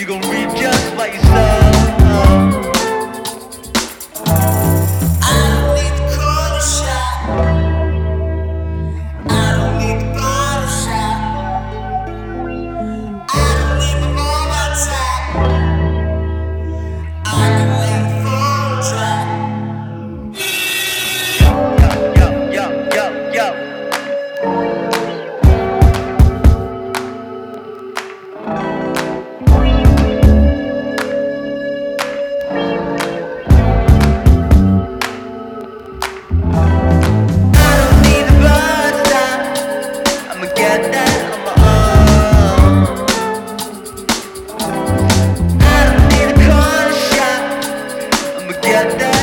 You gon' reap just you yourself. da